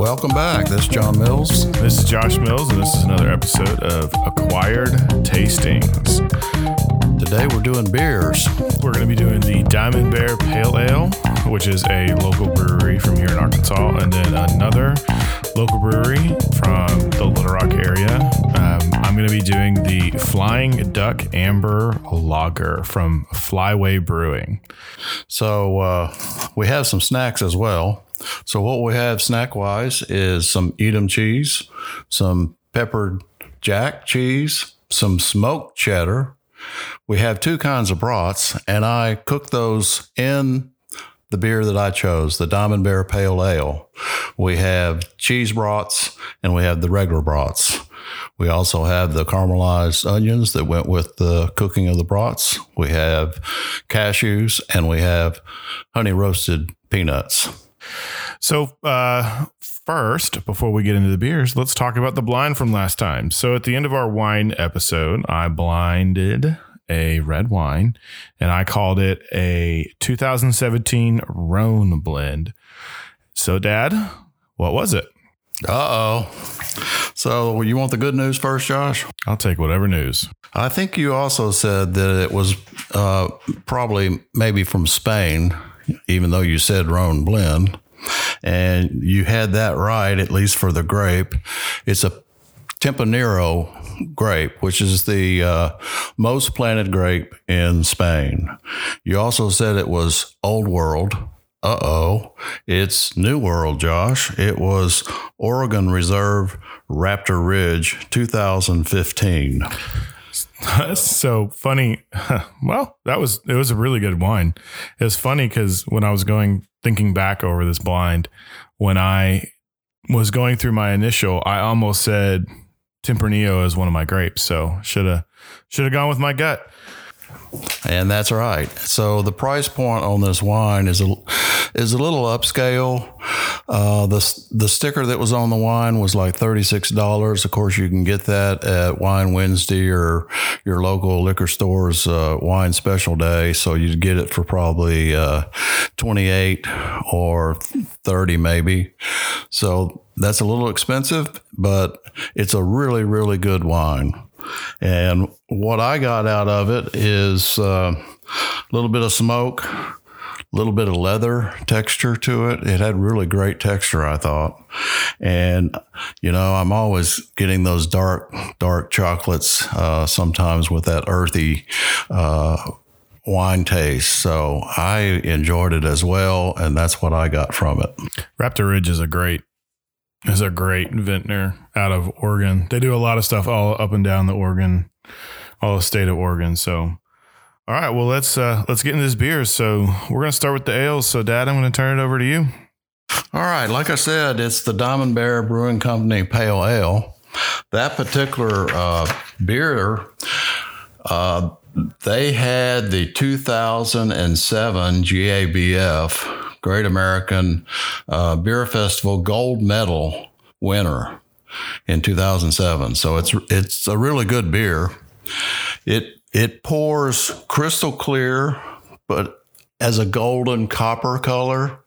Welcome back. This is John Mills. This is Josh Mills, and this is another episode of Acquired Tastings. Today we're doing beers. We're going to be doing the Diamond Bear Pale Ale, which is a local brewery from here in Arkansas, and then another local brewery from the Little Rock area. Um, I'm going to be doing the Flying Duck Amber Lager from Flyway Brewing. So uh, we have some snacks as well. So what we have snack wise is some Edam cheese, some peppered jack cheese, some smoked cheddar. We have two kinds of brats, and I cook those in the beer that I chose, the Diamond Bear Pale Ale. We have cheese brats and we have the regular brats. We also have the caramelized onions that went with the cooking of the brats. We have cashews and we have honey roasted peanuts. So, uh, first, before we get into the beers, let's talk about the blind from last time. So, at the end of our wine episode, I blinded a red wine and I called it a 2017 Rhone blend. So, Dad, what was it? Uh oh. So, you want the good news first, Josh? I'll take whatever news. I think you also said that it was uh, probably maybe from Spain, even though you said Rhone blend. And you had that right, at least for the grape. It's a Tempranillo grape, which is the uh, most planted grape in Spain. You also said it was Old World. Uh oh, it's New World, Josh. It was Oregon Reserve Raptor Ridge 2015. so funny. Well, that was it was a really good wine. It was funny because when I was going thinking back over this blind, when I was going through my initial, I almost said Tempranillo is one of my grapes. So should have should have gone with my gut. And that's right. So the price point on this wine is a is a little upscale. Uh, the the sticker that was on the wine was like thirty six dollars. Of course, you can get that at Wine Wednesday or your local liquor store's uh, wine special day. So you'd get it for probably uh, twenty eight or thirty maybe. So that's a little expensive, but it's a really really good wine. And what I got out of it is uh, a little bit of smoke, a little bit of leather texture to it. It had really great texture, I thought. And, you know, I'm always getting those dark, dark chocolates uh, sometimes with that earthy uh, wine taste. So I enjoyed it as well. And that's what I got from it. Raptor Ridge is a great is a great vintner out of Oregon. They do a lot of stuff all up and down the Oregon, all the state of Oregon. So, all right, well let's uh, let's get into this beer. So we're gonna start with the ales. So, Dad, I'm gonna turn it over to you. All right, like I said, it's the Diamond Bear Brewing Company Pale Ale. That particular uh, beer, uh, they had the 2007 GABF Great American uh, Beer Festival gold medal winner in 2007. So it's it's a really good beer. It it pours crystal clear, but as a golden copper color.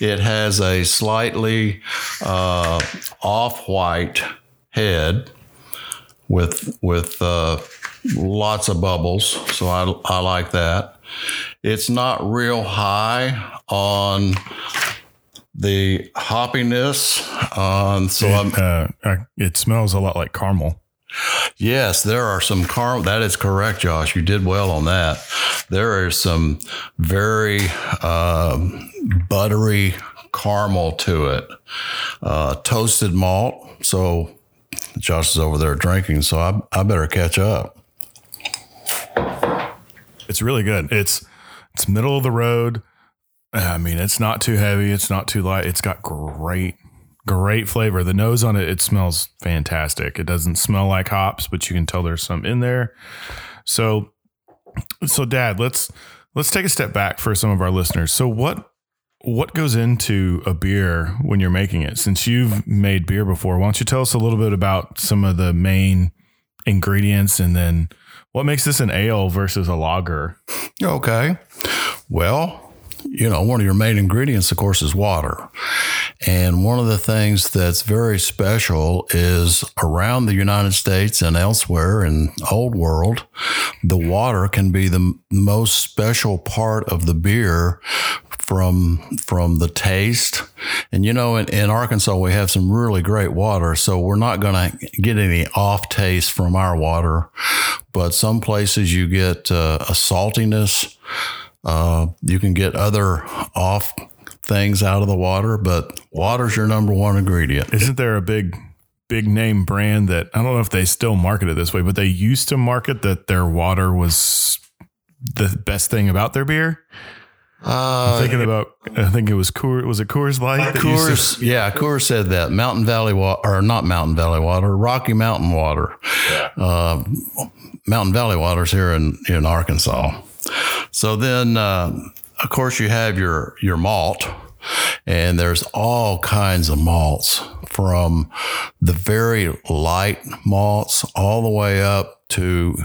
It has a slightly uh, off white head with with uh, lots of bubbles. So I I like that. It's not real high on the hoppiness. Um, so it, uh, it smells a lot like caramel. Yes, there are some caramel. That is correct, Josh. You did well on that. There is some very um, buttery caramel to it, uh, toasted malt. So Josh is over there drinking, so I, I better catch up. It's really good. It's it's middle of the road. I mean, it's not too heavy. It's not too light. It's got great, great flavor. The nose on it, it smells fantastic. It doesn't smell like hops, but you can tell there's some in there. So, so Dad, let's let's take a step back for some of our listeners. So, what what goes into a beer when you're making it? Since you've made beer before, why don't you tell us a little bit about some of the main ingredients and then what makes this an ale versus a lager? Okay. Well, you know, one of your main ingredients, of course, is water. And one of the things that's very special is around the United States and elsewhere in old world, the water can be the most special part of the beer from from the taste. And you know, in, in Arkansas we have some really great water, so we're not going to get any off taste from our water. But some places you get uh, a saltiness. Uh, you can get other off things out of the water, but water's your number one ingredient. Isn't there a big big name brand that I don't know if they still market it this way, but they used to market that their water was the best thing about their beer? Uh, I'm thinking about, I think it was Coors, was it Coors Light? used to- Coors, yeah, Coors said that Mountain Valley water, or not Mountain Valley water, Rocky Mountain water. Uh, Mountain Valley water's here in in Arkansas. So then, uh, of course, you have your your malt, and there's all kinds of malts from the very light malts all the way up to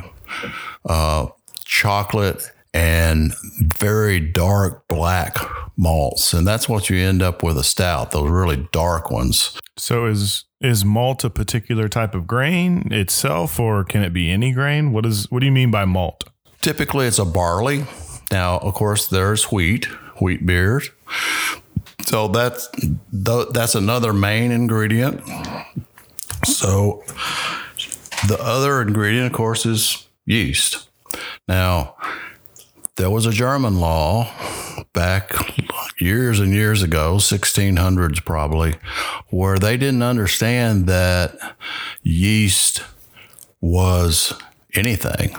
uh, chocolate and very dark black malts. And that's what you end up with a stout, those really dark ones. So is is malt a particular type of grain itself, or can it be any grain? What is what do you mean by malt? Typically, it's a barley. Now, of course, there's wheat, wheat beers. So that's that's another main ingredient. So the other ingredient, of course, is yeast. Now, there was a German law back years and years ago, 1600s probably, where they didn't understand that yeast was anything.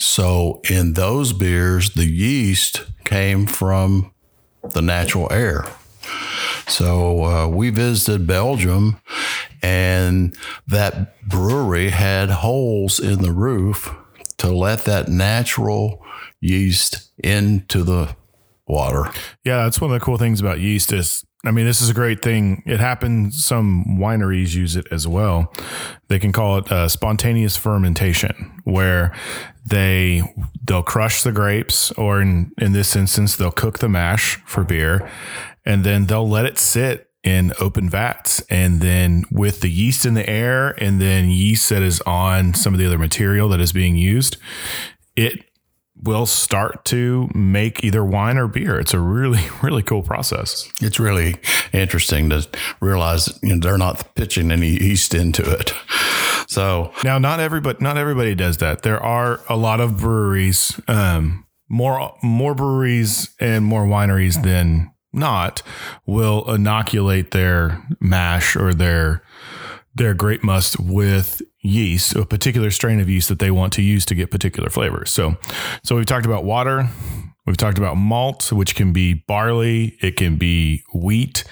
So in those beers, the yeast came from the natural air. So uh, we visited Belgium, and that brewery had holes in the roof to let that natural yeast into the water. Yeah, that's one of the cool things about yeast is I mean, this is a great thing. It happens. Some wineries use it as well. They can call it uh, spontaneous fermentation, where they they'll crush the grapes, or in in this instance, they'll cook the mash for beer, and then they'll let it sit in open vats, and then with the yeast in the air, and then yeast that is on some of the other material that is being used, it will start to make either wine or beer. It's a really, really cool process. It's really interesting to realize you know, they're not pitching any yeast into it. So Now, not everybody, not everybody does that. There are a lot of breweries, um, more more breweries and more wineries than not will inoculate their mash or their their grape must with yeast, a particular strain of yeast that they want to use to get particular flavors. So, so we've talked about water. We've talked about malt, which can be barley. It can be wheat.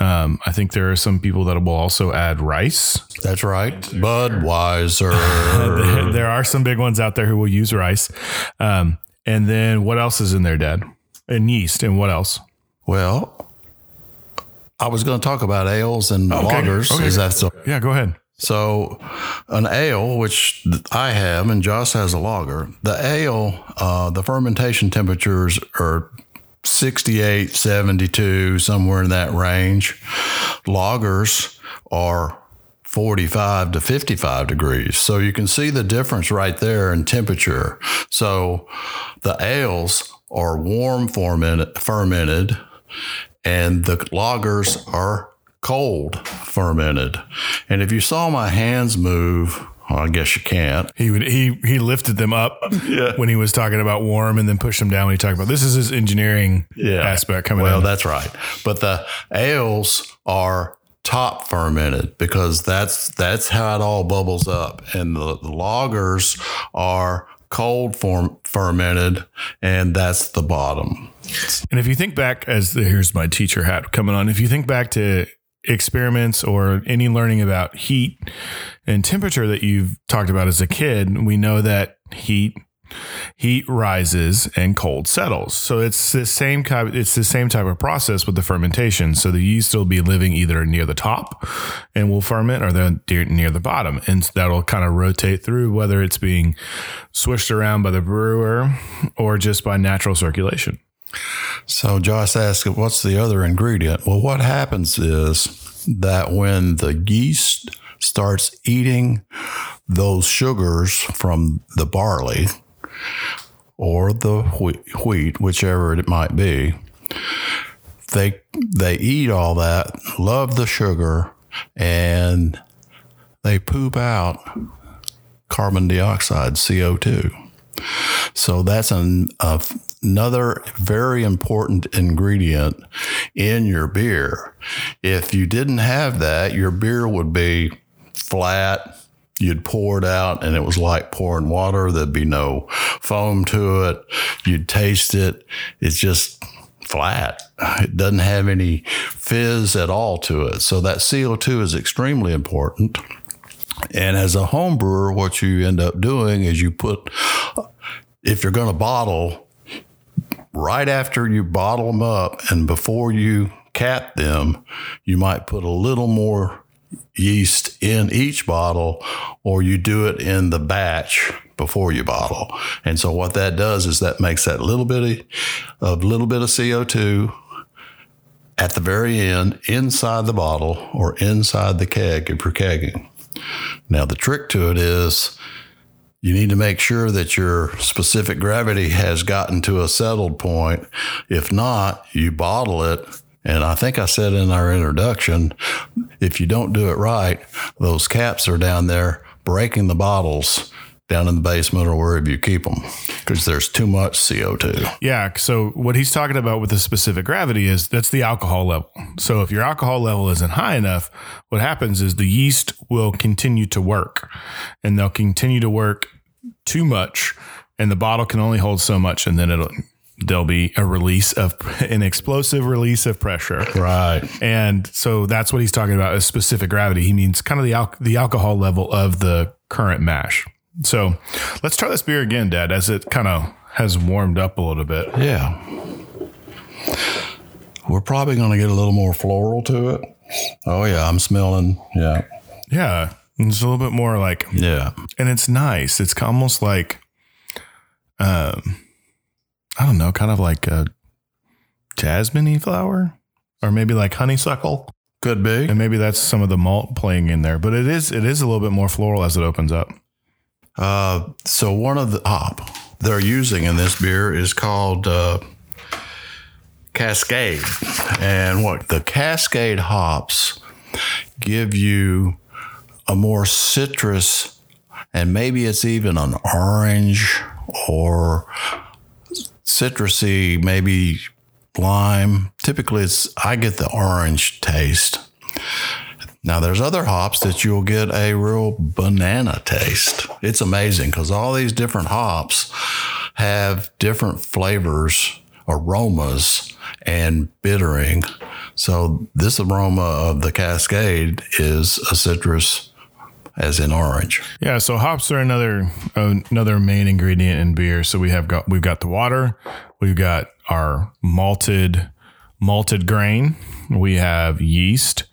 Um, I think there are some people that will also add rice. that's right. Budweiser. there, there are some big ones out there who will use rice. Um, and then what else is in there, Dad? And yeast. And what else? well, I was going to talk about ales and lagers. Okay. Is that so? Yeah, go ahead. So, an ale, which I have, and Josh has a lager, the ale, uh, the fermentation temperatures are 68, 72, somewhere in that range. Lagers are 45 to 55 degrees. So, you can see the difference right there in temperature. So, the ales are warm fermented, fermented and the lagers are cold fermented. And if you saw my hands move, well, I guess you can't. He would he he lifted them up when he was talking about warm, and then pushed them down when he talked about this is his engineering aspect coming Well, in. that's right. But the ales are top fermented because that's that's how it all bubbles up, and the, the lagers are cold form fermented, and that's the bottom. And if you think back, as the, here's my teacher hat coming on, if you think back to experiments or any learning about heat and temperature that you've talked about as a kid, we know that heat heat rises and cold settles. So it's the same kind it's the same type of process with the fermentation. So the yeast will be living either near the top and will ferment or then near- near the bottom. And that'll kind of rotate through whether it's being swished around by the brewer or just by natural circulation. So Josh asked, what's the other ingredient? Well, what happens is that when the yeast starts eating those sugars from the barley or the wheat, whichever it might be, they they eat all that, love the sugar, and they poop out carbon dioxide, CO2. So that's an, another very important ingredient in your beer. If you didn't have that, your beer would be flat. You'd pour it out and it was like pouring water. There'd be no foam to it. You'd taste it. It's just flat. It doesn't have any fizz at all to it. So that CO2 is extremely important. And as a home brewer, what you end up doing is you put, if you're going to bottle, right after you bottle them up and before you cap them, you might put a little more yeast in each bottle or you do it in the batch before you bottle. And so what that does is that makes that little bit of, little bit of CO2 at the very end inside the bottle or inside the keg if you're kegging. Now, the trick to it is you need to make sure that your specific gravity has gotten to a settled point. If not, you bottle it. And I think I said in our introduction, if you don't do it right, those caps are down there breaking the bottles down in the basement or wherever you keep them because there's too much CO2. Yeah. So, what he's talking about with the specific gravity is that's the alcohol level. So, if your alcohol level isn't high enough, what happens is the yeast will continue to work and they'll continue to work too much, and the bottle can only hold so much, and then it'll there'll be a release of an explosive release of pressure. Right. And so that's what he's talking about is specific gravity. He means kind of the al- the alcohol level of the current mash. So let's try this beer again, Dad, as it kind of has warmed up a little bit. Yeah. We're probably going to get a little more floral to it. Oh, yeah. I'm smelling. Yeah. Yeah. It's a little bit more like, yeah. And it's nice. It's almost like, um, I don't know, kind of like a jasmine flower or maybe like honeysuckle. Could be. And maybe that's some of the malt playing in there, but it is, it is a little bit more floral as it opens up. Uh, so one of the hop they're using in this beer is called uh, Cascade, and what the Cascade hops give you a more citrus, and maybe it's even an orange or citrusy, maybe lime. Typically, it's I get the orange taste. Now, there's other hops that you'll get a real banana taste. It's amazing because all these different hops have different flavors, aromas, and bittering. So, this aroma of the Cascade is a citrus as in orange. Yeah, so hops are another another main ingredient in beer. So we have got we've got the water, we've got our malted malted grain, we have yeast,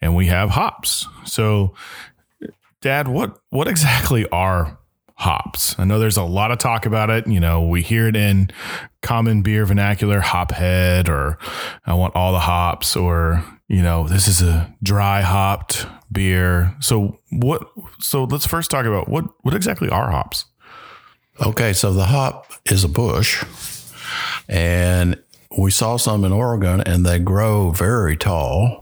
and we have hops. So, Dad, what what exactly are hops? I know there's a lot of talk about it. You know, we hear it in common beer vernacular, hop head, or I want all the hops, or you know, this is a dry hopped beer. So what? So let's first talk about what what exactly are hops. Okay, so the hop is a bush, and we saw some in Oregon, and they grow very tall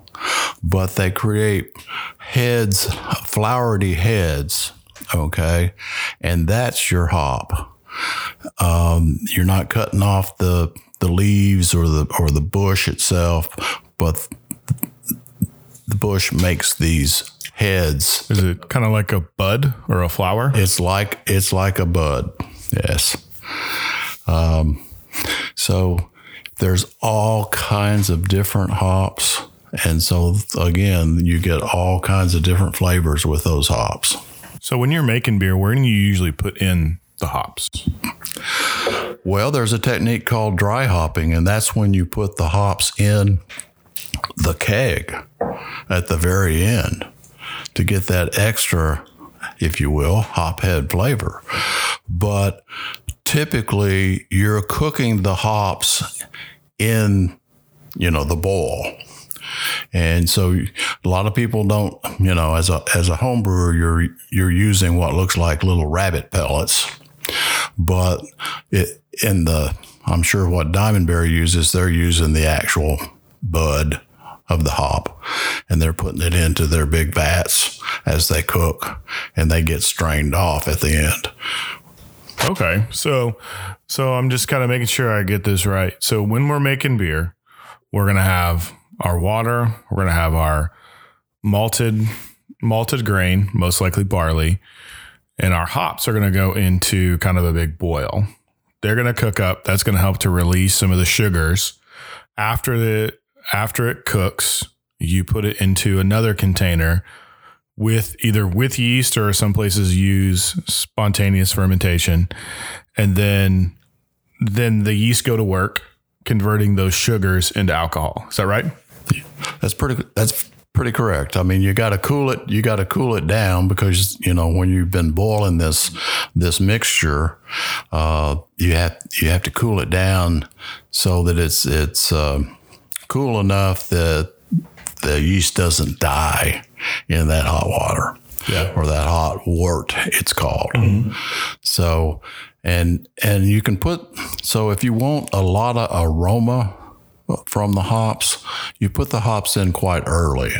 but they create heads, flowery heads. Okay. And that's your hop. Um, you're not cutting off the, the leaves or the, or the bush itself, but the bush makes these heads. Is it kind of like a bud or a flower? It's like, it's like a bud. Yes. Um, so there's all kinds of different hops and so, again, you get all kinds of different flavors with those hops. So, when you're making beer, where do you usually put in the hops? Well, there's a technique called dry hopping, and that's when you put the hops in the keg at the very end to get that extra, if you will, hop head flavor. But typically, you're cooking the hops in, you know, the boil. And so a lot of people don't, you know, as a as a home brewer, you're you're using what looks like little rabbit pellets, but it in the I'm sure what Diamond Bear uses, they're using the actual bud of the hop and they're putting it into their big vats as they cook and they get strained off at the end. Okay. So so I'm just kind of making sure I get this right. So when we're making beer, we're going to have our water, we're going to have our malted malted grain, most likely barley, and our hops are going to go into kind of a big boil. They're going to cook up. That's going to help to release some of the sugars. After the after it cooks, you put it into another container with either with yeast or some places use spontaneous fermentation and then then the yeast go to work converting those sugars into alcohol. Is that right? That's pretty. That's pretty correct. I mean, you got to cool it. You got to cool it down because you know when you've been boiling this this mixture, uh, you have you have to cool it down so that it's it's uh, cool enough that the yeast doesn't die in that hot water. Yeah. Or that hot wort, it's called. So, and and you can put so if you want a lot of aroma from the hops, you put the hops in quite early.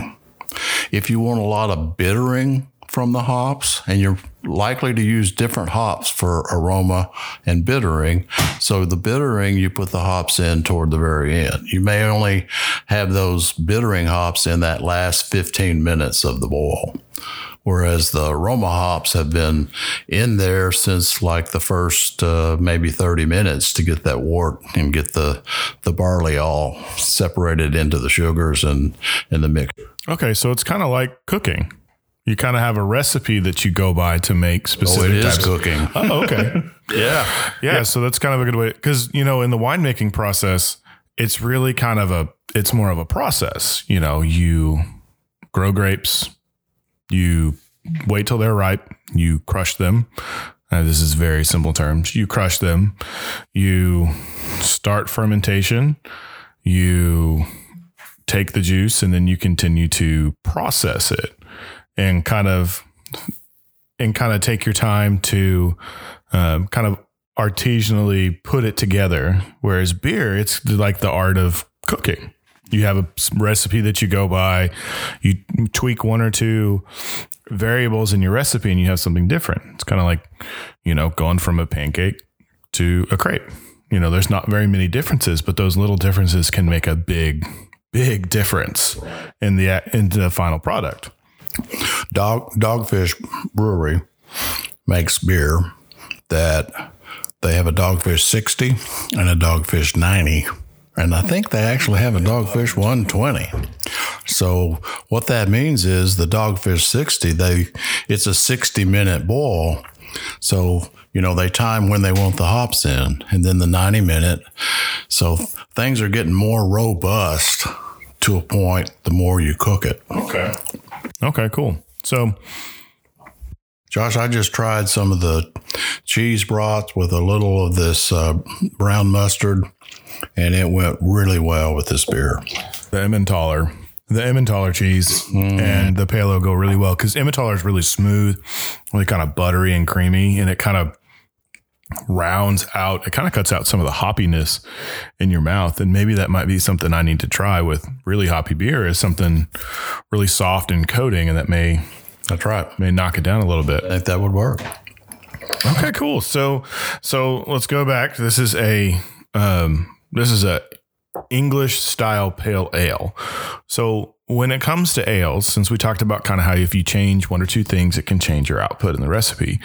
If you want a lot of bittering from the hops, and you're likely to use different hops for aroma and bittering, so the bittering you put the hops in toward the very end. You may only have those bittering hops in that last 15 minutes of the boil whereas the aroma hops have been in there since like the first uh, maybe 30 minutes to get that wort and get the the barley all separated into the sugars and in the mix. Okay, so it's kind of like cooking. You kind of have a recipe that you go by to make specific Oh, it is types. cooking. Oh, okay. Yeah. yeah, so that's kind of a good way because you know in the winemaking process, it's really kind of a it's more of a process. You know, you grow grapes, you wait till they're ripe, you crush them. Uh, this is very simple terms. You crush them, you start fermentation, you take the juice, and then you continue to process it and kind of and kind of take your time to um, kind of artisanally put it together. Whereas beer, it's like the art of cooking. You have a recipe that you go by, you tweak one or two variables in your recipe, and you have something different. It's kind of like, you know, going from a pancake to a crepe. You know, there's not very many differences, but those little differences can make a big, big difference in the in the final product. Dog Dogfish Brewery makes beer that they have a Dogfish 60 and a Dogfish 90. And I think they actually have a Dogfish 120. So what that means is the Dogfish 60, they it's a 60 minute boil. So, you know, they time when they want the hops in and then the 90 minute. So things are getting more robust to a point the more you cook it. Okay. Okay, cool. So, Josh, I just tried some of the cheese broth with a little of this uh, brown mustard, and it went really well with this beer. the Emmentaler, the Emmentaler cheese and the pale ale go really well because Emmentaler is really smooth, really kind of buttery and creamy, and it kind of rounds out. It kind of cuts out some of the hoppiness in your mouth, and maybe that might be something I need to try with really hoppy beer. Is something really soft and coating, and that may That's right. may knock it down a little bit. I think that would work. Okay, cool. So so let's go back. This is a um this is a English style pale ale. So when it comes to ales, since we talked about kind of how if you change one or two things, it can change your output in the recipe.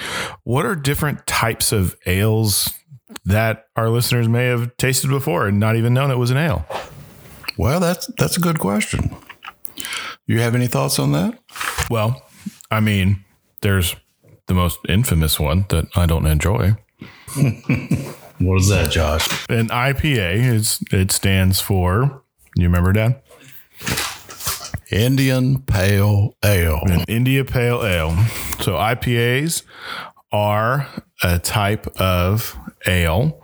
What are different types of ales that our listeners may have tasted before and not even known it was an ale? Well, that's that's a good question. You have any thoughts on that? Well, I mean, there's the most infamous one that I don't enjoy. What is that, Josh? An IPA is it stands for. You remember, Dad? Indian Pale Ale. An India Pale Ale. So IPAs are a type of ale.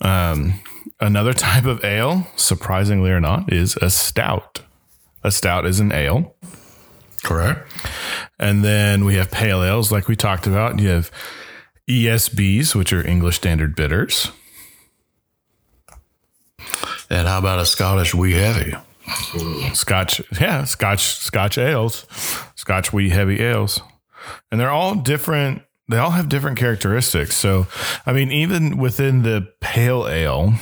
Um, another type of ale, surprisingly or not, is a stout. A stout is an ale. Correct. And then we have pale ales, like we talked about. You have ESBs, which are English Standard Bitters. And how about a Scottish wee heavy? Scotch, yeah, Scotch, Scotch ales, Scotch wee heavy ales, and they're all different. They all have different characteristics. So, I mean, even within the pale ale,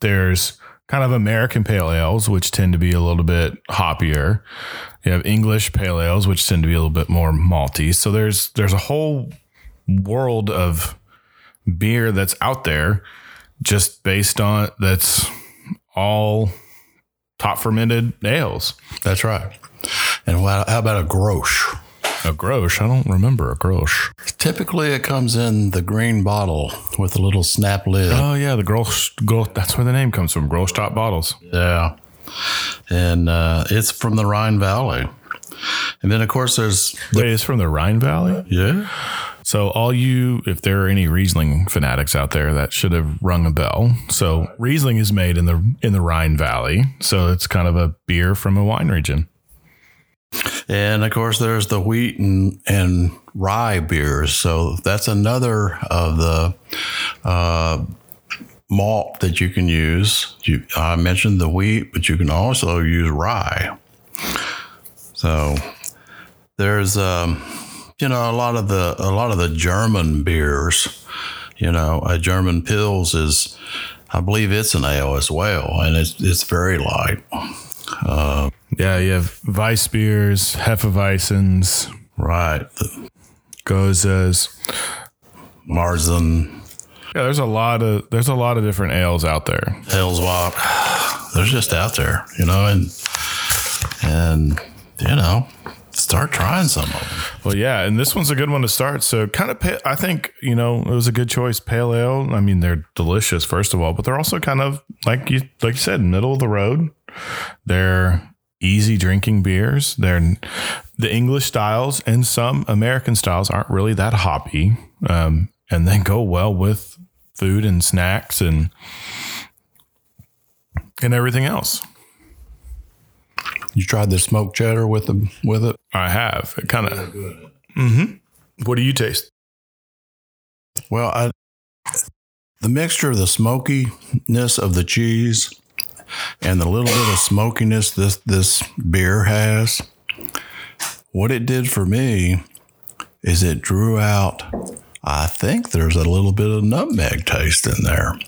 there's kind of American pale ales, which tend to be a little bit hoppier. You have English pale ales, which tend to be a little bit more malty. So there's there's a whole world of beer that's out there, just based on that's all top fermented ales. That's right. And how about a Grolsch? A Grolsch, I don't remember a Grolsch. Typically, it comes in the green bottle with a little snap lid. Oh yeah, the Grolsch, Grolsch that's where the name comes from. Grolsch top bottles. Yeah. And uh, it's from the Rhine Valley. And then, of course, there's, Wait, it's from the Rhine Valley. yeah. So all you, if there are any Riesling fanatics out there, that should have rung a bell. So Riesling is made in the in the Rhine Valley, so it's kind of a beer from a wine region. And of course, there's the wheat and, and rye beers. So that's another of the uh, malt that you can use. You, I mentioned the wheat, but you can also use rye. So there's, um, you know, a lot of the a lot of the German beers. You know, a German Pils is, I believe it's an ale as well, and it's it's very light. Yeah, you have Weiss beers, Hefeweizens, Right, Gozas. Marzen, Yeah, there's a lot of there's a lot of different ales out there. Hellswap. They're just out there, you know, and and you know, start trying some of them. Well, yeah, and this one's a good one to start. So, kind of, I think you know it was a good choice. Pale ale. I mean, they're delicious first of all, but they're also kind of like you like you said, middle of the road. They're easy drinking beers. They're the English styles and some American styles aren't really that hoppy, um, and they go well with food and snacks and and everything else. You tried the smoked cheddar with them with it? I have. It kind of. Good. hmm What do you taste? Well, I the mixture of the smokiness of the cheese and the little bit of smokiness this this beer has. What it did for me is it drew out. I think there's a little bit of nutmeg taste in there.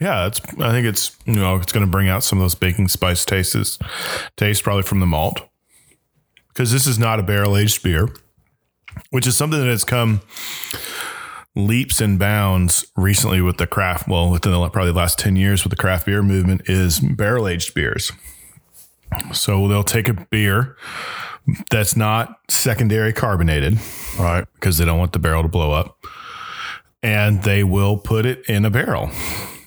Yeah, it's. I think it's you know it's going to bring out some of those baking spice tastes, taste probably from the malt, because this is not a barrel aged beer, which is something that has come leaps and bounds recently with the craft. Well, within the probably the last ten years with the craft beer movement is barrel aged beers. So they'll take a beer that's not secondary carbonated, Right. because they don't want the barrel to blow up. And they will put it in a barrel.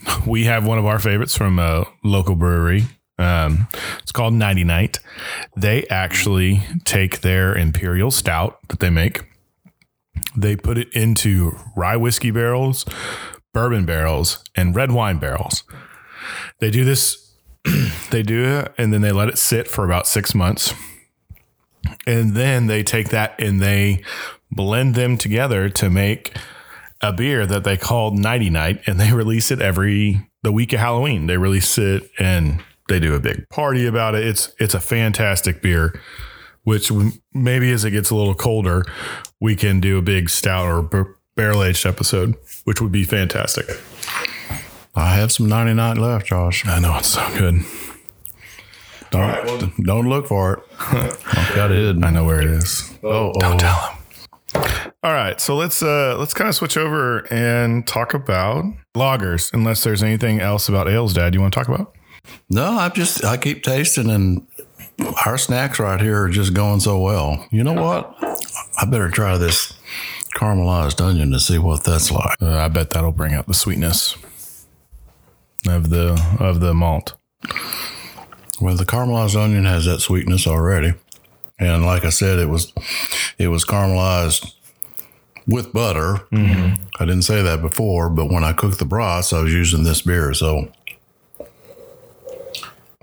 We have one of our favorites from a local brewery. Um, it's called Nighty Night. They actually take their imperial stout that they make, they put it into rye whiskey barrels, bourbon barrels, and red wine barrels. They do this, they do it, and then they let it sit for about six months and then they take that and they blend them together to make a beer that they call Nighty Night, and they release it every the week of Halloween. They release it and they do a big party about it. It's it's a fantastic beer. Which maybe as it gets a little colder, we can do a big stout or b- barrel aged episode, which would be fantastic. I have some Nighty Night left, Josh. I know it's so good. Don't, don't look for it. I've got it. I know where it is. Oh, oh. Don't tell him. All right, so let's uh let's kind of switch over and talk about lagers. Unless there's anything else about ales, Dad, you want to talk about? No, I just I keep tasting, and our snacks right here are just going so well. You know what? I better try this caramelized onion to see what that's like. Uh, I bet that'll bring out the sweetness of the of the malt. Well, the caramelized onion has that sweetness already, and like I said, it was it was caramelized with butter. I didn't say that before, but when I cooked the brats, I was using this beer. So,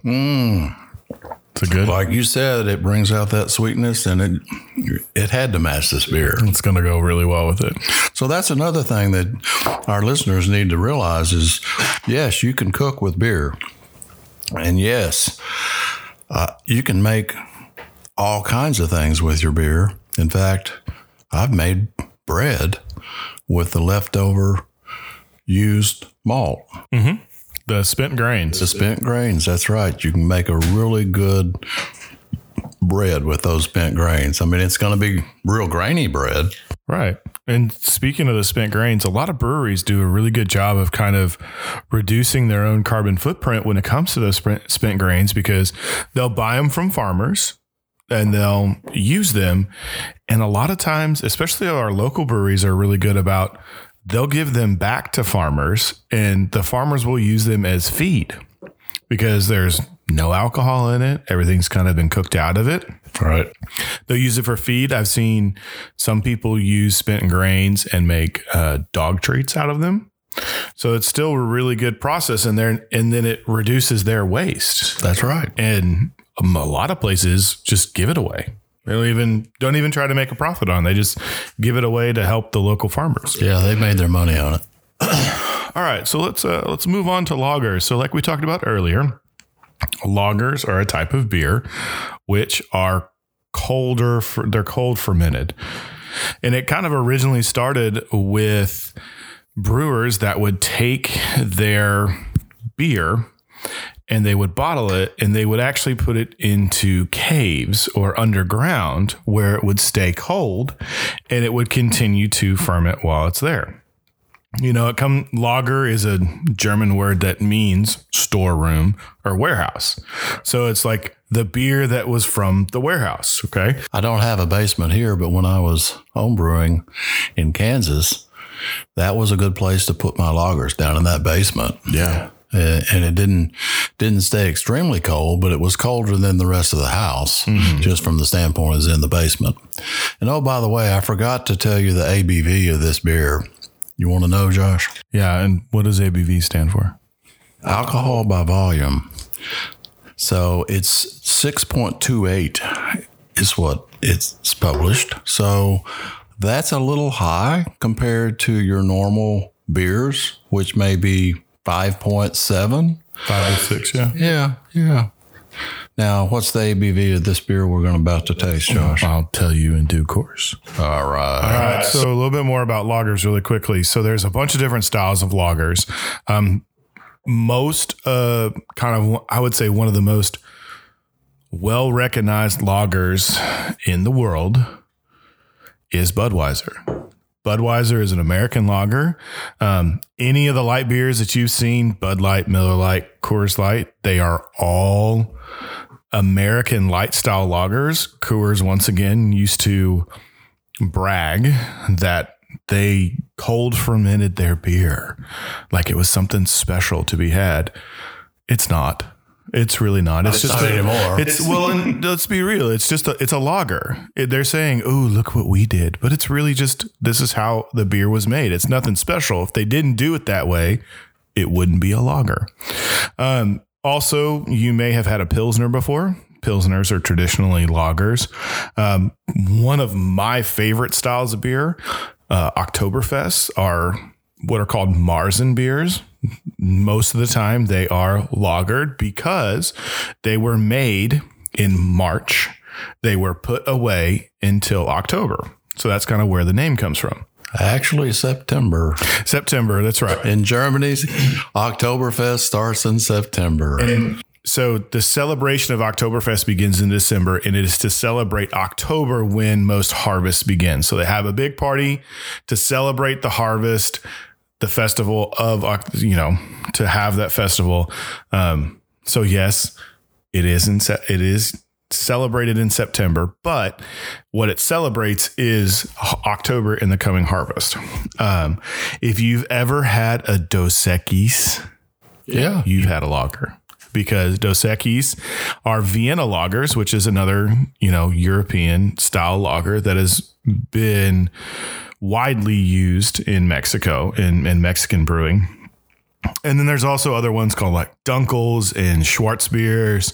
It's a good. like you said, it brings out that sweetness, and it it had to match this beer. It's going to go really well with it. So that's another thing that our listeners need to realize is, yes, you can cook with beer, and yes, uh, you can make all kinds of things with your beer. In fact, I've made bread with the leftover used malt, mm-hmm. The spent grains. the spent grains. That's right. You can make a really good bread with those spent grains. I mean, it's going to be real grainy bread. Right. And speaking of the spent grains, a lot of breweries do a really good job of kind of reducing their own carbon footprint when it comes to those spent, spent grains because they'll buy them from farmers and they'll use them. And a lot of times, especially our local breweries are really good about they'll give them back to farmers and the farmers will use them as feed because there's no alcohol in it. Everything's kind of been cooked out of it. Right. They'll use it for feed. I've seen some people use spent grains and make uh, dog treats out of them. So it's still a really good process in there, and then it reduces their waste. That's right. And a lot of places just give it away. They don't even don't even try to make a profit on. it. They just give it away to help the local farmers. Yeah, they made their money on it. All right, so let's uh, let's move on to lagers. So, like we talked about earlier, lagers are a type of beer which are colder. For, they're cold fermented, and it kind of originally started with brewers that would take their beer and they would bottle it and they would actually put it into caves or underground where it would stay cold and it would continue to ferment while it's there. You know, it come lager is a German word that means storeroom or warehouse. So it's like the beer that was from the warehouse. Okay. I don't have a basement here, but when I was homebrewing in Kansas, that was a good place to put my lagers down in that basement. Yeah. Uh, and it didn't didn't stay extremely cold, but it was colder than the rest of the house, just from the standpoint it's in the basement. And oh, by the way, I forgot to tell you the ABV of this beer. You want to know, Josh? Yeah. And what does ABV stand for? Alcohol by volume. So it's 6.28 is what it's published. So that's a little high compared to your normal beers, which may be 5.7. Five or six. Yeah. Yeah, yeah. Now, what's the ABV of this beer we're going to about to taste, Josh? I'll tell you in due course. All right. All right. So a little bit more about lagers really quickly. So there's a bunch of different styles of lagers. Um, most, uh, kind of, I would say one of the most well recognized lagers in the world is Budweiser. Budweiser is an American lager. Um, any of the light beers that you've seen, Bud Light, Miller Lite, Coors Light, they are all American light style lagers. Coors, once again, used to brag that they cold fermented their beer like it was something special to be had. It's not. It's really not. It's, just not a- anymore. It's well, and let's be real. It's just a, it's a lager. It- they're saying, "Oh, look what we did," but it's really just this is how the beer was made. It's nothing special. If they didn't do it that way, it wouldn't be a lager. Um, also, you may have had a pilsner before. Pilsners are traditionally lagers. Um, one of my favorite styles of beer, uh, Oktoberfests, are what are called Marzen beers. Most of the time, they are lagered because they were made in March. They were put away until October. So that's kind of where the name comes from. Actually, September. September, that's right. In Germany's Oktoberfest starts in September. So the celebration of Oktoberfest begins in December, and it is to celebrate October when most harvests begin. So they have a big party to celebrate the harvest, the festival of Oc- you know to have that festival. Um, so yes, it is in se- it is celebrated in September, but what it celebrates is October in the coming harvest. Um, if you've ever had a Dos Equis, yeah. you've had a lager because Dos Equis are Vienna lagers, which is another, you know, European style lager has been widely used in Mexico in, in Mexican brewing. And then there's also other ones called like Dunkels and Schwarzbiers,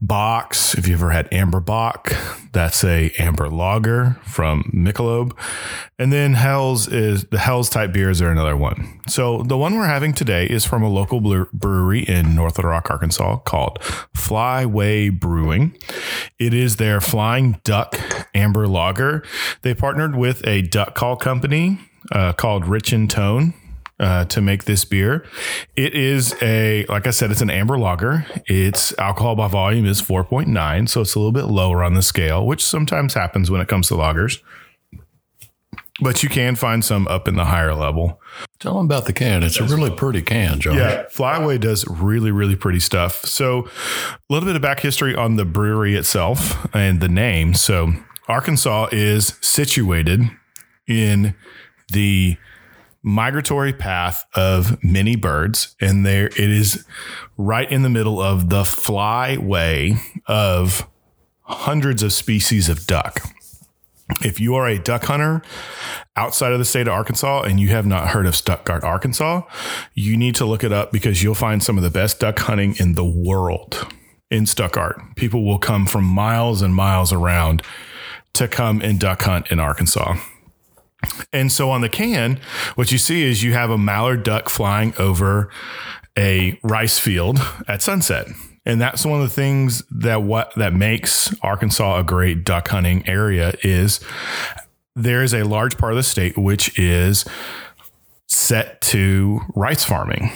Bocks. If you ever had Amber Bock, that's a amber lager from Michelob. And then Hell's is the Hell's type beers are another one. So the one we're having today is from a local brewery in North Little Rock, Arkansas called Flyway Brewing. It is their Flying Duck Amber Lager. They partnered with a duck call company uh, called Rich-N-Tone uh, to make this beer. It is a, like I said, it's an amber lager. Its alcohol by volume is 4.9, so it's a little bit lower on the scale, which sometimes happens when it comes to lagers. But you can find some up in the higher level. Tell them about the can. It's a really pretty can, John. Yeah, Flyway does really, really pretty stuff. So, a little bit of back history on the brewery itself and the name. So, Arkansas is situated in the migratory path of many birds and there it is right in the middle of the flyway of hundreds of species of duck if you are a duck hunter outside of the state of Arkansas and you have not heard of Stuttgart, Arkansas, you need to look it up because you'll find some of the best duck hunting in the world in Stuttgart. People will come from miles and miles around to come and duck hunt in Arkansas. And so on the can, what you see is you have a mallard duck flying over a rice field at sunset. And that's one of the things that what that makes Arkansas a great duck hunting area is there is a large part of the state which is set to rice farming.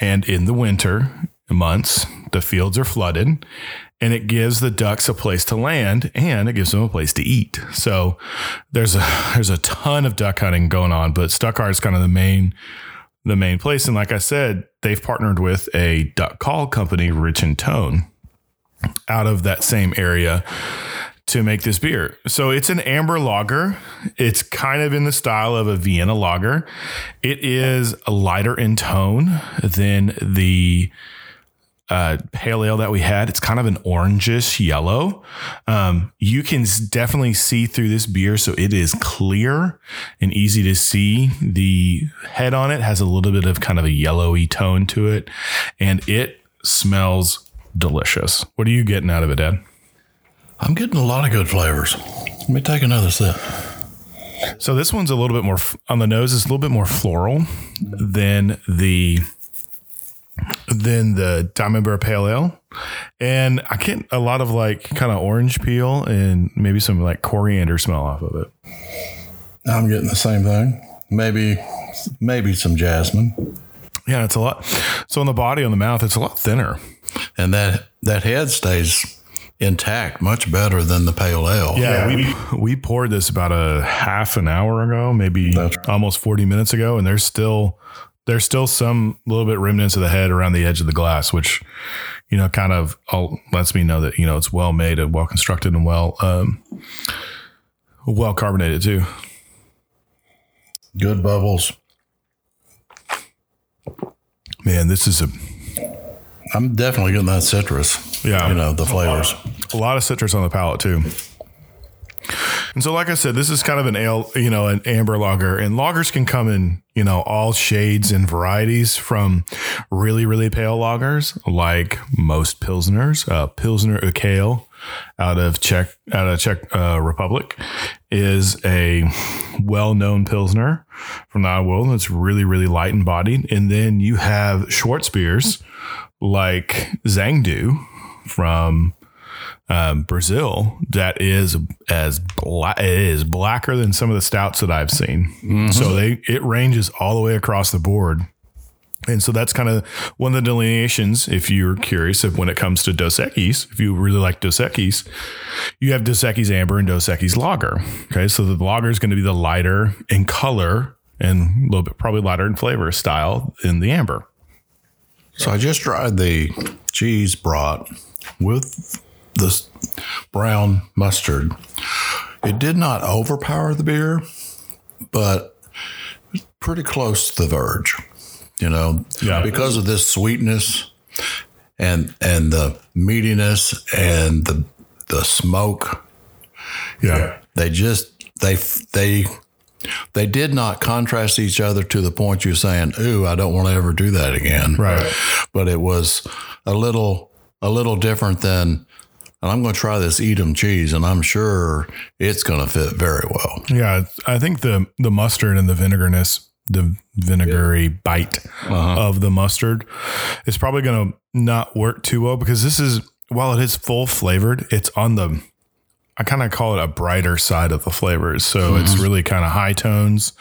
And in the winter months, the fields are flooded and it gives the ducks a place to land and it gives them a place to eat. So there's a there's a ton of duck hunting going on, but Stuttgart is kind of the main the main place. And like I said, they've partnered with a duck call company, Rich-N-Tone, out of that same area to make this beer. So it's an amber lager. It's kind of in the style of a Vienna lager. It is lighter in tone than the uh, pale ale that we had. It's kind of an orangish yellow. Um, you can definitely see through this beer, so it is clear and easy to see. The head on it has a little bit of kind of a yellowy tone to it, and it smells delicious. What are you getting out of it, Dad? I'm getting a lot of good flavors. Let me take another sip. So this one's a little bit more on the nose. It's a little bit more floral than the than the Diamond Bear Pale Ale. And I get a lot of like kind of orange peel and maybe some like coriander smell off of it. I'm getting the same thing. Maybe, maybe some jasmine. Yeah, it's a lot. So on the body, on the mouth, it's a lot thinner. And that that head stays intact much better than the pale ale. Yeah, yeah. we we poured this about a half an hour ago, maybe right. almost 40 minutes ago, and there's still there's still some little bit remnants of the head around the edge of the glass, which, you know, kind of all lets me know that, you know, it's well made and well constructed and well, um, well carbonated too. Good bubbles. Man, this is a. I'm definitely getting that citrus. Yeah. You know, the flavors. A lot, a lot of citrus on the palate too. And so, like I said, this is kind of an ale, you know, an amber lager, and lagers can come in, you know, all shades and varieties from really, really pale lagers, like most pilsners. Uh, Pilsner Urquell out of Czech, out of Czech uh, Republic, is a well-known pilsner from the world. It's really, really light and bodied. And then you have Schwarzbiers like Xanadu from um, Brazil that is as black, is blacker than some of the stouts that I've seen. Mm-hmm. So they it ranges all the way across the board. And so that's kind of one of the delineations. If you're curious of when it comes to Dos Equis, if you really like Dos Equis, you have Dos Equis Amber and Dos Equis Lager. Okay. So the lager is going to be the lighter in color and a little bit probably lighter in flavor style in the amber. So I just tried the cheese brat with this brown mustard. It did not overpower the beer, but pretty close to the verge. You know, yeah. because of this sweetness and and the meatiness and the the smoke. Yeah. They just they they they did not contrast each other to the point you're saying, "Ooh, I don't want to ever do that again." Right. But it was a little a little different than. And I'm going to try this Edam cheese, and I'm sure it's going to fit very well. Yeah, I think the the mustard and the vinegarness, the vinegary bite of the mustard, is probably going to not work too well because this is while it is full flavored, it's on the I kind of call it a brighter side of the flavors. So it's really kind of high tones.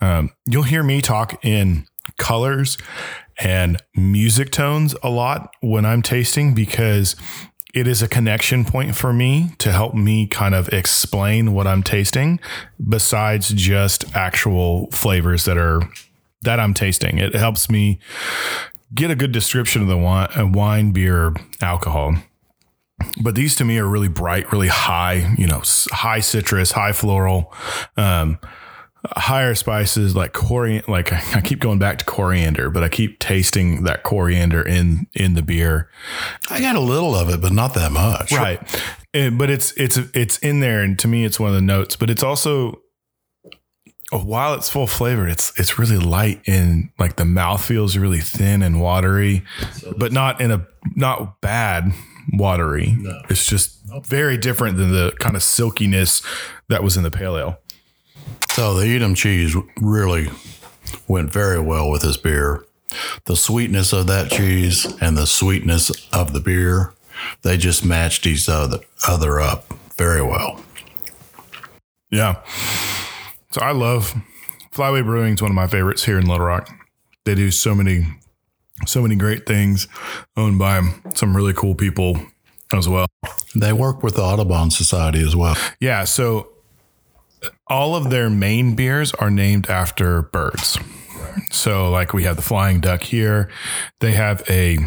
Um, you'll hear me talk in colors and music tones a lot when I'm tasting because it is a connection point for me to help me kind of explain what I'm tasting besides just actual flavors that are that I'm tasting. It helps me get a good description of the wine, uh, beer, alcohol. But these to me are really bright, really high, you know, high citrus, high floral, um, higher spices like coriander. Like I keep going back to coriander, but I keep tasting that coriander in in the beer. I got a little of it, but not that much. Right. Eh, but it's it's it's in there and to me it's one of the notes, but it's also while it's full flavored, it's it's really light and like the mouth feels really thin and watery, but not in a not bad watery. no. It's just very different than the kind of silkiness that was in the pale ale. So the Edam cheese really went very well with this beer. The sweetness of that cheese and the sweetness of the beer, they just matched each other other up very well. Yeah. So I love Flyway Brewing is one of my favorites here in Little Rock. They do so many, so many great things, owned by some really cool people as well. They work with the Audubon Society as well. Yeah. So all of their main beers are named after birds. So, like we have the Flying Duck here. They have a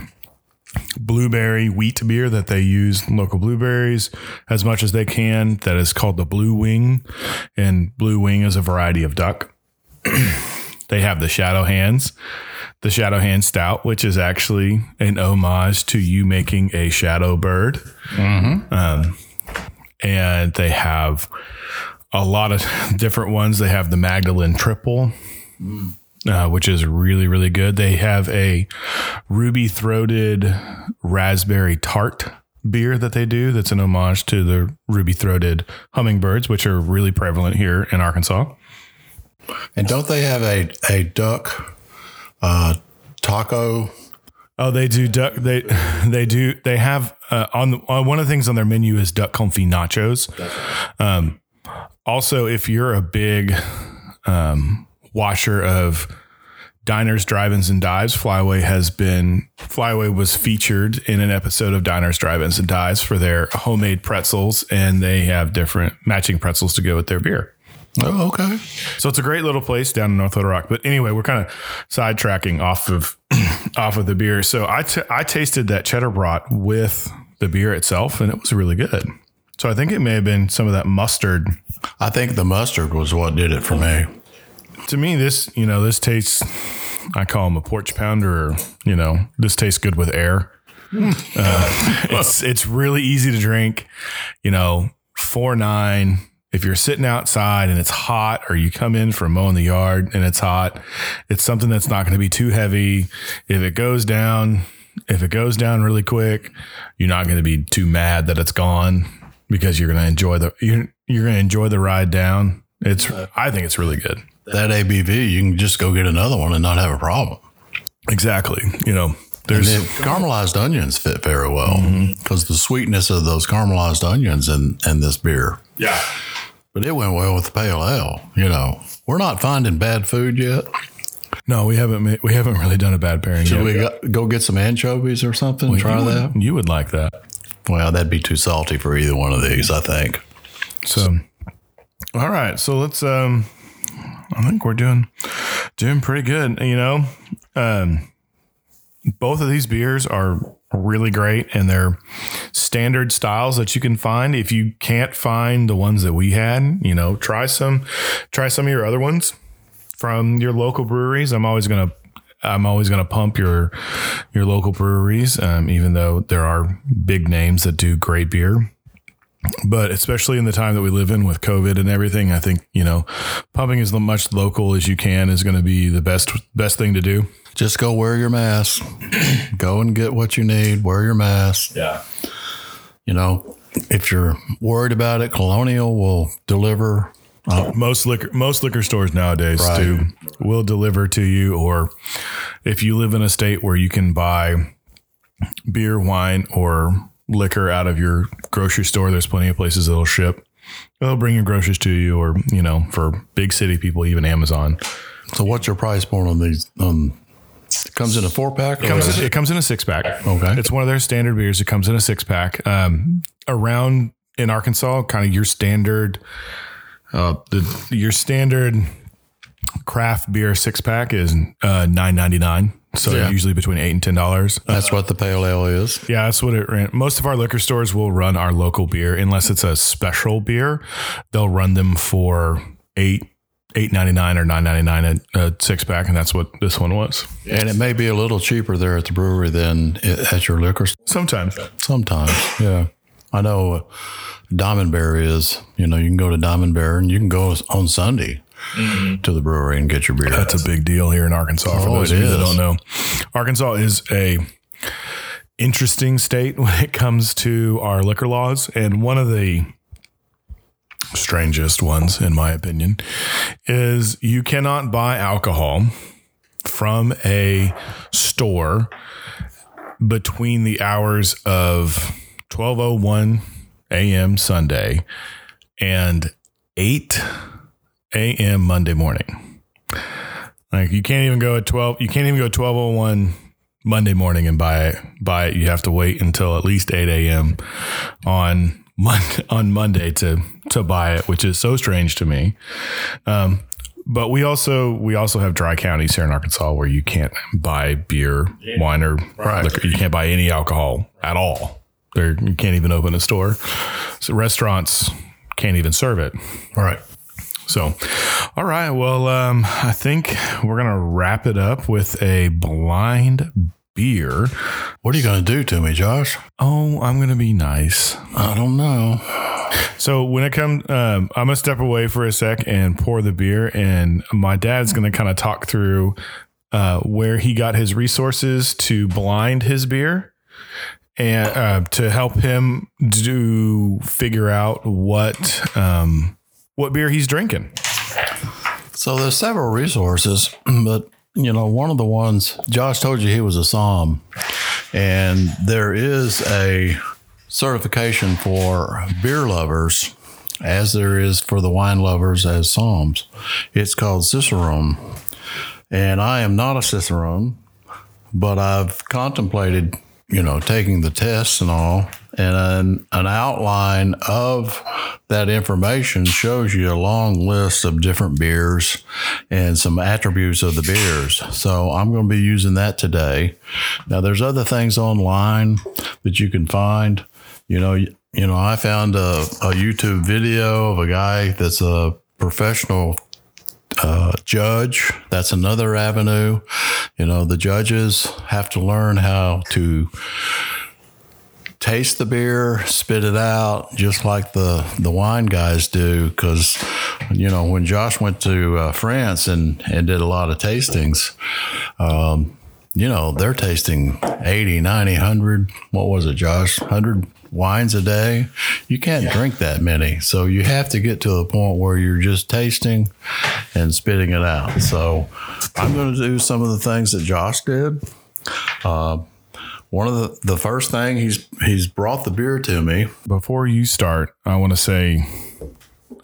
blueberry wheat beer that they use local blueberries as much as they can. That is called the Blue Wing, and Blue Wing is a variety of duck. they have the Shadow Hands, the Shadow Hand Stout, which is actually an homage to you making a shadow bird. Um, and they have a lot of different ones. They have the Magdalene Triple, uh, which is really, really good. They have a ruby throated raspberry tart beer that they do that's an homage to the ruby throated hummingbirds, which are really prevalent here in Arkansas. And don't they have a, a duck uh, taco? Oh, they do duck. They they do. They have uh, on, the, on one of the things on their menu is duck confit nachos. Um, also, if you're a big um, washer of diners, drive-ins, and dives, Flyway has been Flyway was featured in an episode of Diners, Drive-ins, and Dives for their homemade pretzels, and they have different matching pretzels to go with their beer. Oh, okay. So it's a great little place down in North Little Rock. But anyway, we're kind of sidetracking off of off of the beer. So I t- I tasted that cheddar brat with the beer itself, and it was really good. So I think it may have been some of that mustard. I think the mustard was what did it for me. To me, this you know this tastes. I call them a porch pounder, or you know, this tastes good with air. Uh, it's it's really easy to drink. You know, four nine. If you're sitting outside and it's hot, or you come in from mowing the yard and it's hot, it's something that's not going to be too heavy. If it goes down, if it goes down really quick, you're not going to be too mad that it's gone because you're going to enjoy the you're you're going to enjoy the ride down. It's I think it's really good. That ABV, you can just go get another one and not have a problem. Exactly. You know, there's the caramelized onions fit very well mm-hmm. because the sweetness of those caramelized onions in, in this beer. yeah. But it went well with the pale ale. You know, we're not finding bad food yet. No, we haven't we haven't really done a bad pairing Should yet. we go, go get some anchovies or something? Try that. Would, you would like that. Well, that'd be too salty for either one of these, I think. So, all right. So let's. Um, I think we're doing doing pretty good. You know, um, both of these beers are really great, and they're standard styles that you can find. If you can't find the ones that we had, you know, try some, try some of your other ones from your local breweries. I'm always gonna. I'm always going to pump your your local breweries, um, even though there are big names that do great beer. but especially in the time that we live in with COVID and everything, I think you know, pumping as much local as you can is going to be the best best thing to do. Just go wear your mask. go and get what you need. Wear your mask. Yeah. You know, if you're worried about it, Colonial will deliver. Most liquor most liquor stores nowadays Right. do will deliver to you or if you live in a state where you can buy beer wine or liquor out of your grocery store there's plenty of places that'll ship they'll bring your groceries to you or you know for big city people even amazon So, what's your price point on these? Um, it comes in a four pack. it comes, in, it comes in a six pack Okay. it's one of their standard beers it comes in a six pack um, around in arkansas kind of your standard uh, the your standard craft beer six pack is uh, nine ninety nine. So Yeah. usually between eight and ten dollars. That's what the pale ale is. Yeah, that's what it ran. Most of our liquor stores will run our local beer unless it's a special beer. They'll run them for eight eight ninety nine or nine ninety nine a, a six pack, and that's what this one was. And it may be a little cheaper there at the brewery than at your liquor store. Sometimes Sometimes, yeah. I know uh, Diamond Bear is, you know, you can go to Diamond Bear and you can go on Sunday to the brewery and get your beer. that's a big deal here in Arkansas. For Oh, those of you that is. don't know, Arkansas is a interesting state when it comes to our liquor laws, and one of the strangest ones, in my opinion, is you cannot buy alcohol from a store between the hours of 12:01 a.m. Sunday and 8 a.m. Monday morning. Like you can't even go at 12 you can't even go 1201 Monday morning and buy it buy it. You have to wait until at least 8 a.m. on Monday, on Monday to to buy it, which is so strange to me. Um, but we also we also have dry counties here in Arkansas where you can't buy beer, wine, or liquor. You can't buy any alcohol at all. There you can't even open a store. So restaurants can't even serve it. All right. So, all right. Well, um, I think we're gonna wrap it up with a blind beer. What are you going to do to me, Josh? Oh, I'm gonna be nice. I don't know. So when it comes, um, I'm gonna step away for a sec and pour the beer, and my dad's gonna kind of talk through uh, where he got his resources to blind his beer, and uh, to help him do figure out what um, what beer he's drinking. So there's several resources, but you know, one of the ones Josh told you he was a somm, and there is a certification for beer lovers, as there is for the wine lovers as somms. It's called Cicerone, and I am not a Cicerone, but I've contemplated, you know, taking the tests and all. And an, an outline of that information shows you a long list of different beers and some attributes of the beers. So I'm going to be using that today. Now, there's other things online that you can find. You know, you, you know, I found a, a YouTube video of a guy that's a professional uh, judge. That's another avenue. You know, the judges have to learn how to taste the beer, spit it out, just like the the wine guys do. Because you know, when Josh went to uh, France and and did a lot of tastings, um, you know, they're tasting 80, 90, 100. What was it, Josh? 100 wines a day. You can't drink that many. So you have to get to a point where you're just tasting and spitting it out. So I'm going to do some of the things that Josh did. Uh, one of the, the first thing he's he's brought the beer to me. Before you start, I want to say,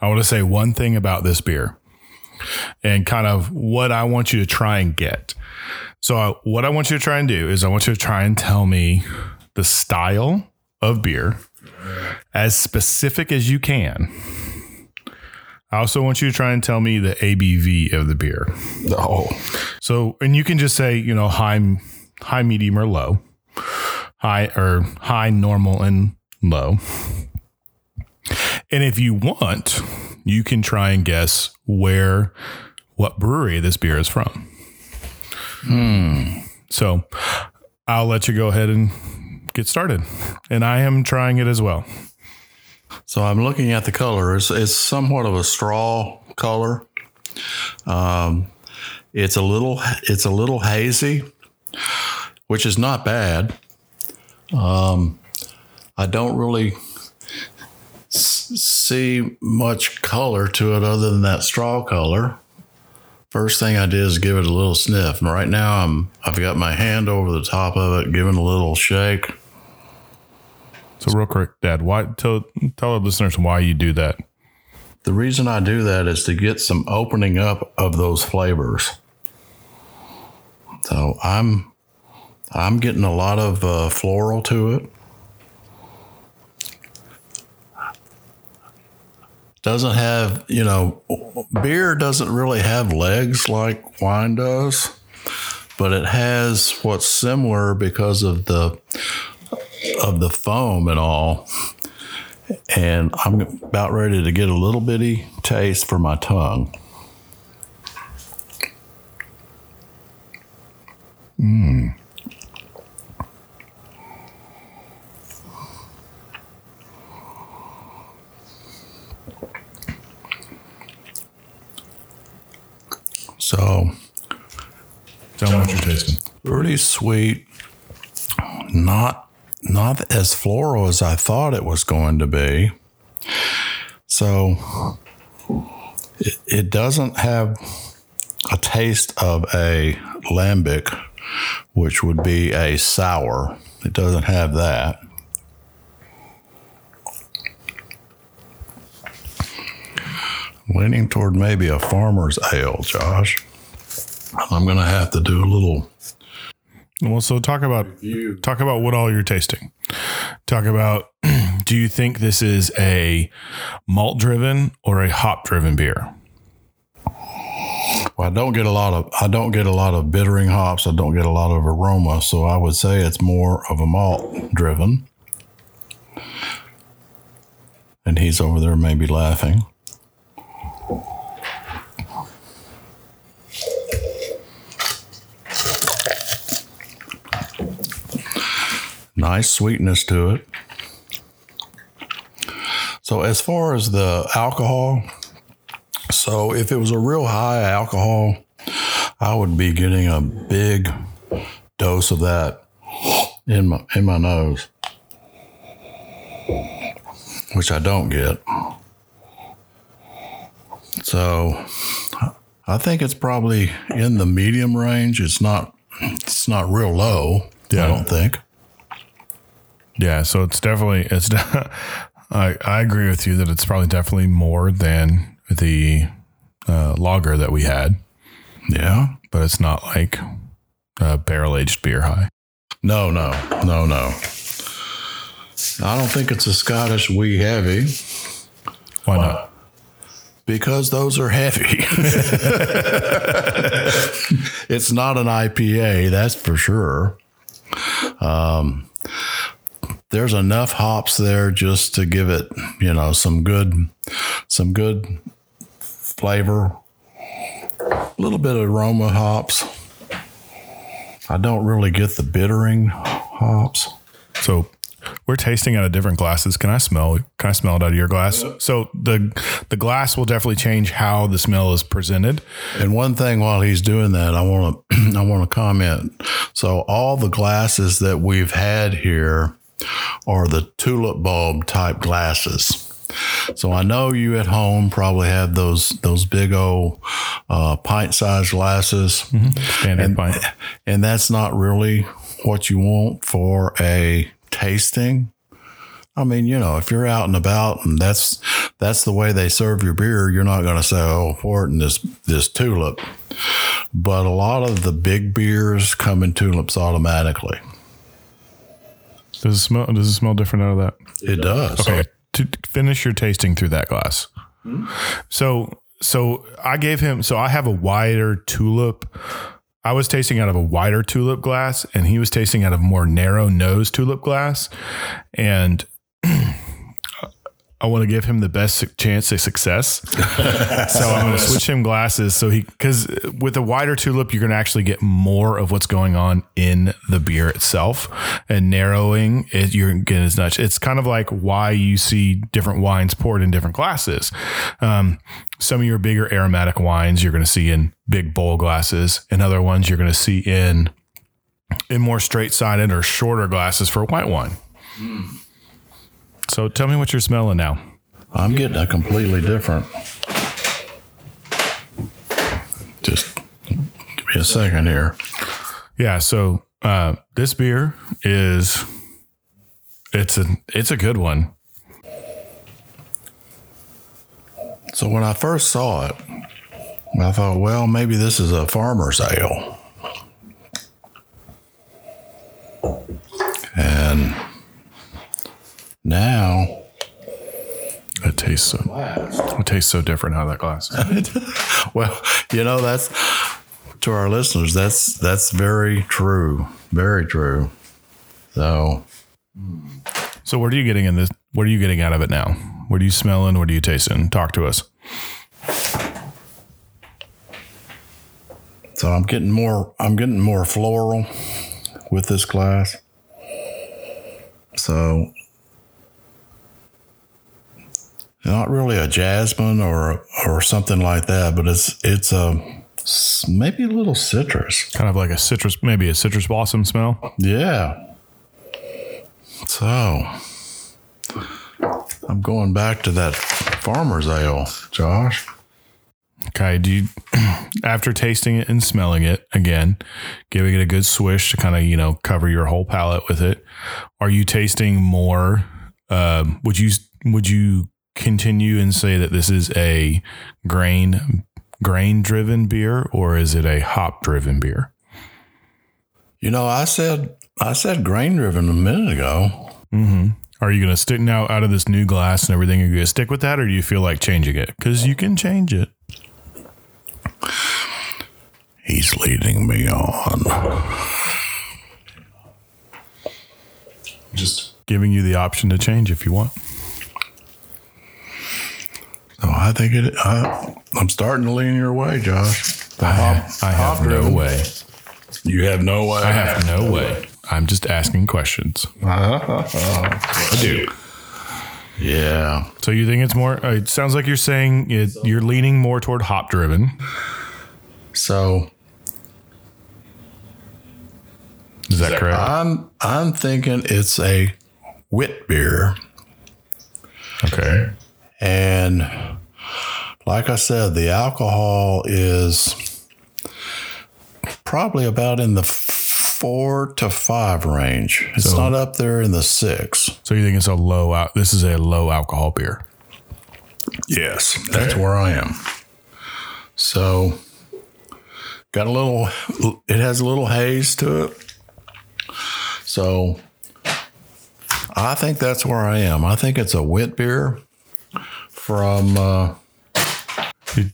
I want to say one thing about this beer, and kind of what I want you to try and get. So, uh, what I want you to try and do is, I want you to try and tell me the style of beer as specific as you can. I also want you to try and tell me the ABV of the beer. Oh, So, and you can just say, you know, high, high, medium, or low, high or high, normal, and low. And if you want, you can try and guess where, what brewery this beer is from. Hmm. So, I'll let you go ahead and get started. And I am trying it as well. So I'm looking at the color. It's, it's somewhat of a straw color. Um, it's a little it's a little hazy, which is not bad. Um, I don't really s- see much color to it other than that straw color. First thing I did is give it a little sniff. And right now I'm I've got my hand over the top of it, giving a little shake. So real quick, Dad, why tell tell our listeners why you do that? The reason I do that is to get some opening up of those flavors. So I'm I'm getting a lot of uh, floral to it. Doesn't have, you know, beer doesn't really have legs like wine does, but it has what's similar because of the of the foam and all and I'm about ready to get a little bitty taste for my tongue. Mmm. So, Tell me what you're tasting. pretty sweet. Not not as floral as I thought it was going to be. So it, it doesn't have a taste of a lambic, which would be a sour. It doesn't have that. Leaning toward maybe a farmer's ale, Josh. I'm going to have to do a little Well, so talk about talk about what all you're tasting. Talk about do you think this is a malt driven or a hop driven beer? Well, I don't get a lot of I don't get a lot of bittering hops. I don't get a lot of aroma, so I would say it's more of a malt driven. And he's over there maybe laughing. Nice sweetness to it. So as far as the alcohol, so if it was a real high alcohol, I would be getting a big dose of that in my in my nose, which I don't get. So I think it's probably in the medium range. It's not it's not real low. Yeah. I don't think. Yeah, so it's definitely it's. I I agree with you that it's probably definitely more than the uh, lager that we had, Yeah. but it's not like a barrel aged beer high. No, no, no, no. I don't think it's a Scottish wee heavy. Why not? Because those are heavy. it's not an IPA, that's for sure. Um, there's enough hops there just to give it, you know, some good, some good flavor. A little bit of aroma hops. I don't really get the bittering hops. So we're tasting out of different glasses. Can I smell? Can I smell it out of your glass? So the the glass will definitely change how the smell is presented. And one thing while he's doing that, I want to I want to comment. So all the glasses that we've had here are the tulip bulb type glasses. So I know you at home probably have those those big old uh, pint sized glasses, Standard and pint. and that's not really what you want for a tasting. I mean, you know, if you're out and about and that's that's the way they serve your beer, you're not going to say, "Oh, pour it in this this tulip." But a lot of the big beers come in tulips automatically. Does it smell? Does it smell different out of that? It does. Okay. To to finish your tasting through that glass. Hmm? So so I gave him so I have a wider tulip. I was tasting out of a wider tulip glass and he was tasting out of more narrow nose tulip glass. And I want to give him the best chance of success. so I'm going to switch him glasses so he because with a wider tulip, you're going to actually get more of what's going on in the beer itself, and narrowing it, you're getting as much. It's kind of like why you see different wines poured in different glasses. Um, some of your bigger aromatic wines you're going to see in big bowl glasses, and other ones you're going to see in in more straight sided or shorter glasses for white wine. So tell me what you're smelling now. I'm getting a completely different. Just give me a second here. Yeah, so uh, this beer is it's a it's a good one. So when I first saw it, I thought, well, maybe this is a farmer's ale. And now It tastes so it tastes so different out of that glass. Well, you know that's to our listeners. That's that's very true. Very true. So so what are you getting in this? What are you getting out of it now? What are you smelling? What are you tasting? Talk to us. so I'm getting more. I'm getting more floral with this glass. So not really a jasmine or or something like that, but it's it's a maybe a little citrus. Kind of like a citrus, maybe a citrus blossom smell. Yeah. So I'm going back to that farmer's ale, Josh. Okay. Do you, after tasting it and smelling it again, giving it a good swish to kind of, you know, cover your whole palate with it, are you tasting more? Um, would you, would you continue and say that this is a grain, grain driven beer or is it a hop driven beer? You know, I said I said grain driven a minute ago. Mm-hmm. Are you going to stick now out of this new glass and everything? Are you going to stick with that or do you feel like changing it? Because you can change it. He's leading me on. Just giving you the option to change if you want. I think it. I, I'm starting to lean your way, Josh. The I, hop- I have no driven. way. You have no way. I have no way. I'm just asking questions. I do. Yeah. So you think it's more? It sounds like you're saying it, you're leaning more toward hop driven. So Is that correct? I'm I'm thinking it's a wit beer, Okay. and like I said, the alcohol is probably about in the four to five range. It's So- not up there in the six. So you think it's a low out? This is a low alcohol beer. Yes, that's where I am. So, got a little, it has a little haze to it. So, I think that's where I am. I think it's a wit beer from, uh,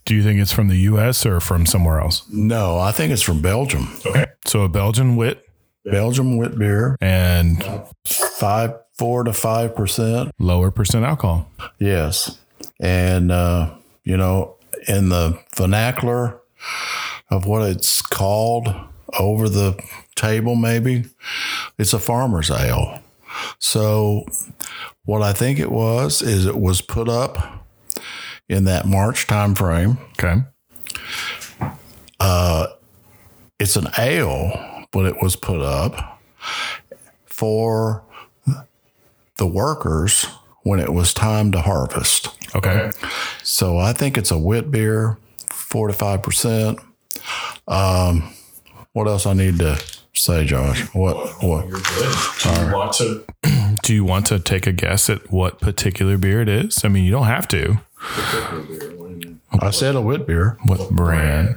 Do you think it's from the U.S. or from somewhere else? no, I think it's from Belgium. Okay. So a Belgian wit Belgium wit beer, and five, four to five percent. lower percent alcohol. Yes. And, uh, you know, in the vernacular of what it's called over the table, maybe, it's a farmer's ale. So, what I think it was is it was put up in that March time frame. Okay. It's an ale, but it was put up for the workers when it was time to harvest. Okay. So I think it's a wit beer, four to five percent. Um, what else I need to say, Josh? What? What? Do you want to? Do you want to take a guess at what particular beer it is? I mean, you don't have to. I said a wit beer. What brand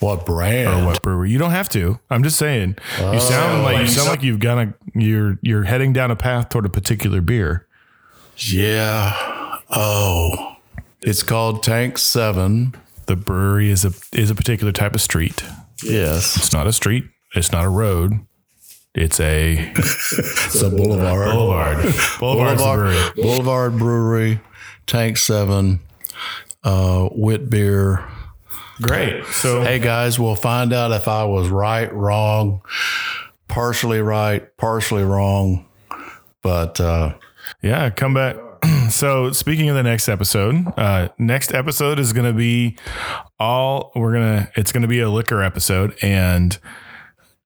What brand? or what brewery? You don't have to. I'm just saying. You oh. sound like you sound like you've got a you're you're heading down a path toward a particular beer. yeah. Oh, it's called Tank Seven. The brewery is a is a particular type of street. Yes, It's not a street. It's not a road. It's a it's a boulevard. boulevard. Boulevard's the brewery. Boulevard Brewery, Tank 7 uh, beer. Great. So Hey guys, we'll find out if I was right, wrong, partially right, partially wrong. But uh, Yeah, come back. so speaking of the next episode, uh, next episode is going to be all we're gonna. It's going to be a liquor episode, and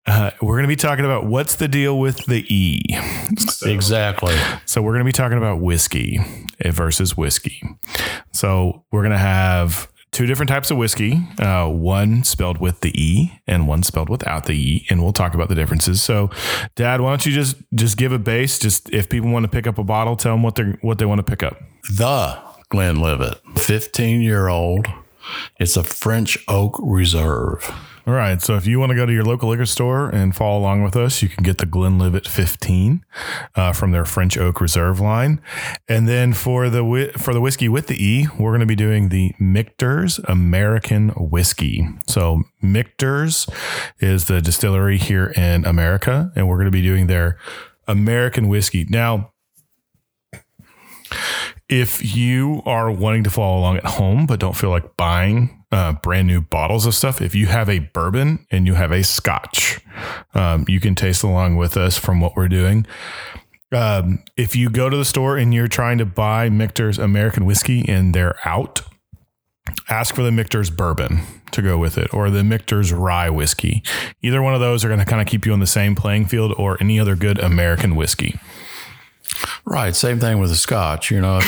uh, we're going to be talking about what's the deal with the E. exactly. So we're going to be talking about whiskey versus whiskey. So we're going to have two different types of whiskey, uh, one spelled with the E and one spelled without the E, and we'll talk about the differences. So, Dad, why don't you just just give a base? Just if people want to pick up a bottle, tell them what they what they want to pick up. The Glenlivet, 15 year old. It's a French oak reserve. All right. So if you want to go to your local liquor store and follow along with us, you can get the Glenlivet 15 uh, from their French Oak Reserve line. And then for the for the whiskey with the E, we're going to be doing the Michter's American Whiskey. So Michter's is the distillery here in America, and we're going to be doing their American whiskey. Now, if you are wanting to follow along at home but don't feel like buying uh, brand new bottles of stuff, if you have a bourbon and you have a scotch, um, you can taste along with us from what we're doing. Um, if you go to the store and you're trying to buy Michter's American whiskey and they're out, ask for the Michter's bourbon to go with it or the Michter's rye whiskey. Either one of those are going to kind of keep you on the same playing field or any other good American whiskey. Right. Same thing with the Scotch. You know,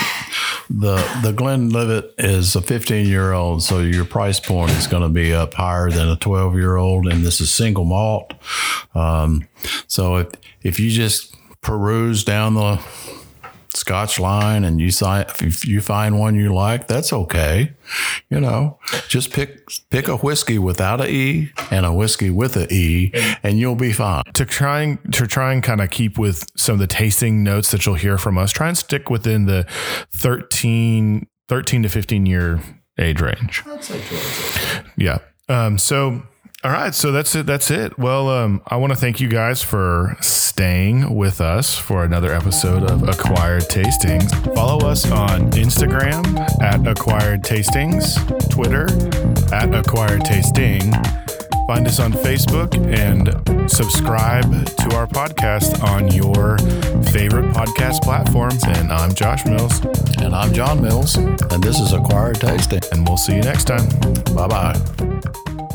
the the Glenlivet is a 15 year old, so your price point is going to be up higher than a 12 year old, and this is single malt. Um, so if if you just peruse down the Scotch line and you si- if you find one you like, that's okay. You know, just pick pick a whiskey without a e and a whiskey with a e, and you'll be fine. to try and to try and kind of keep with some of the tasting notes that you'll hear from us, try and stick within the 13, 13 to 15 year age range. Yeah. Um, so, all right. So that's it. That's it. Well, um, I want to thank you guys for staying with us for another episode of Acquired Tastings. Follow us on Instagram at Acquired Tastings, Twitter at Acquired Tasting. Find us on Facebook and subscribe to our podcast on your favorite podcast platforms. And I'm Josh Mills, And I'm John Mills, and this is Acquired Tasting. and we'll see you next time. Bye bye.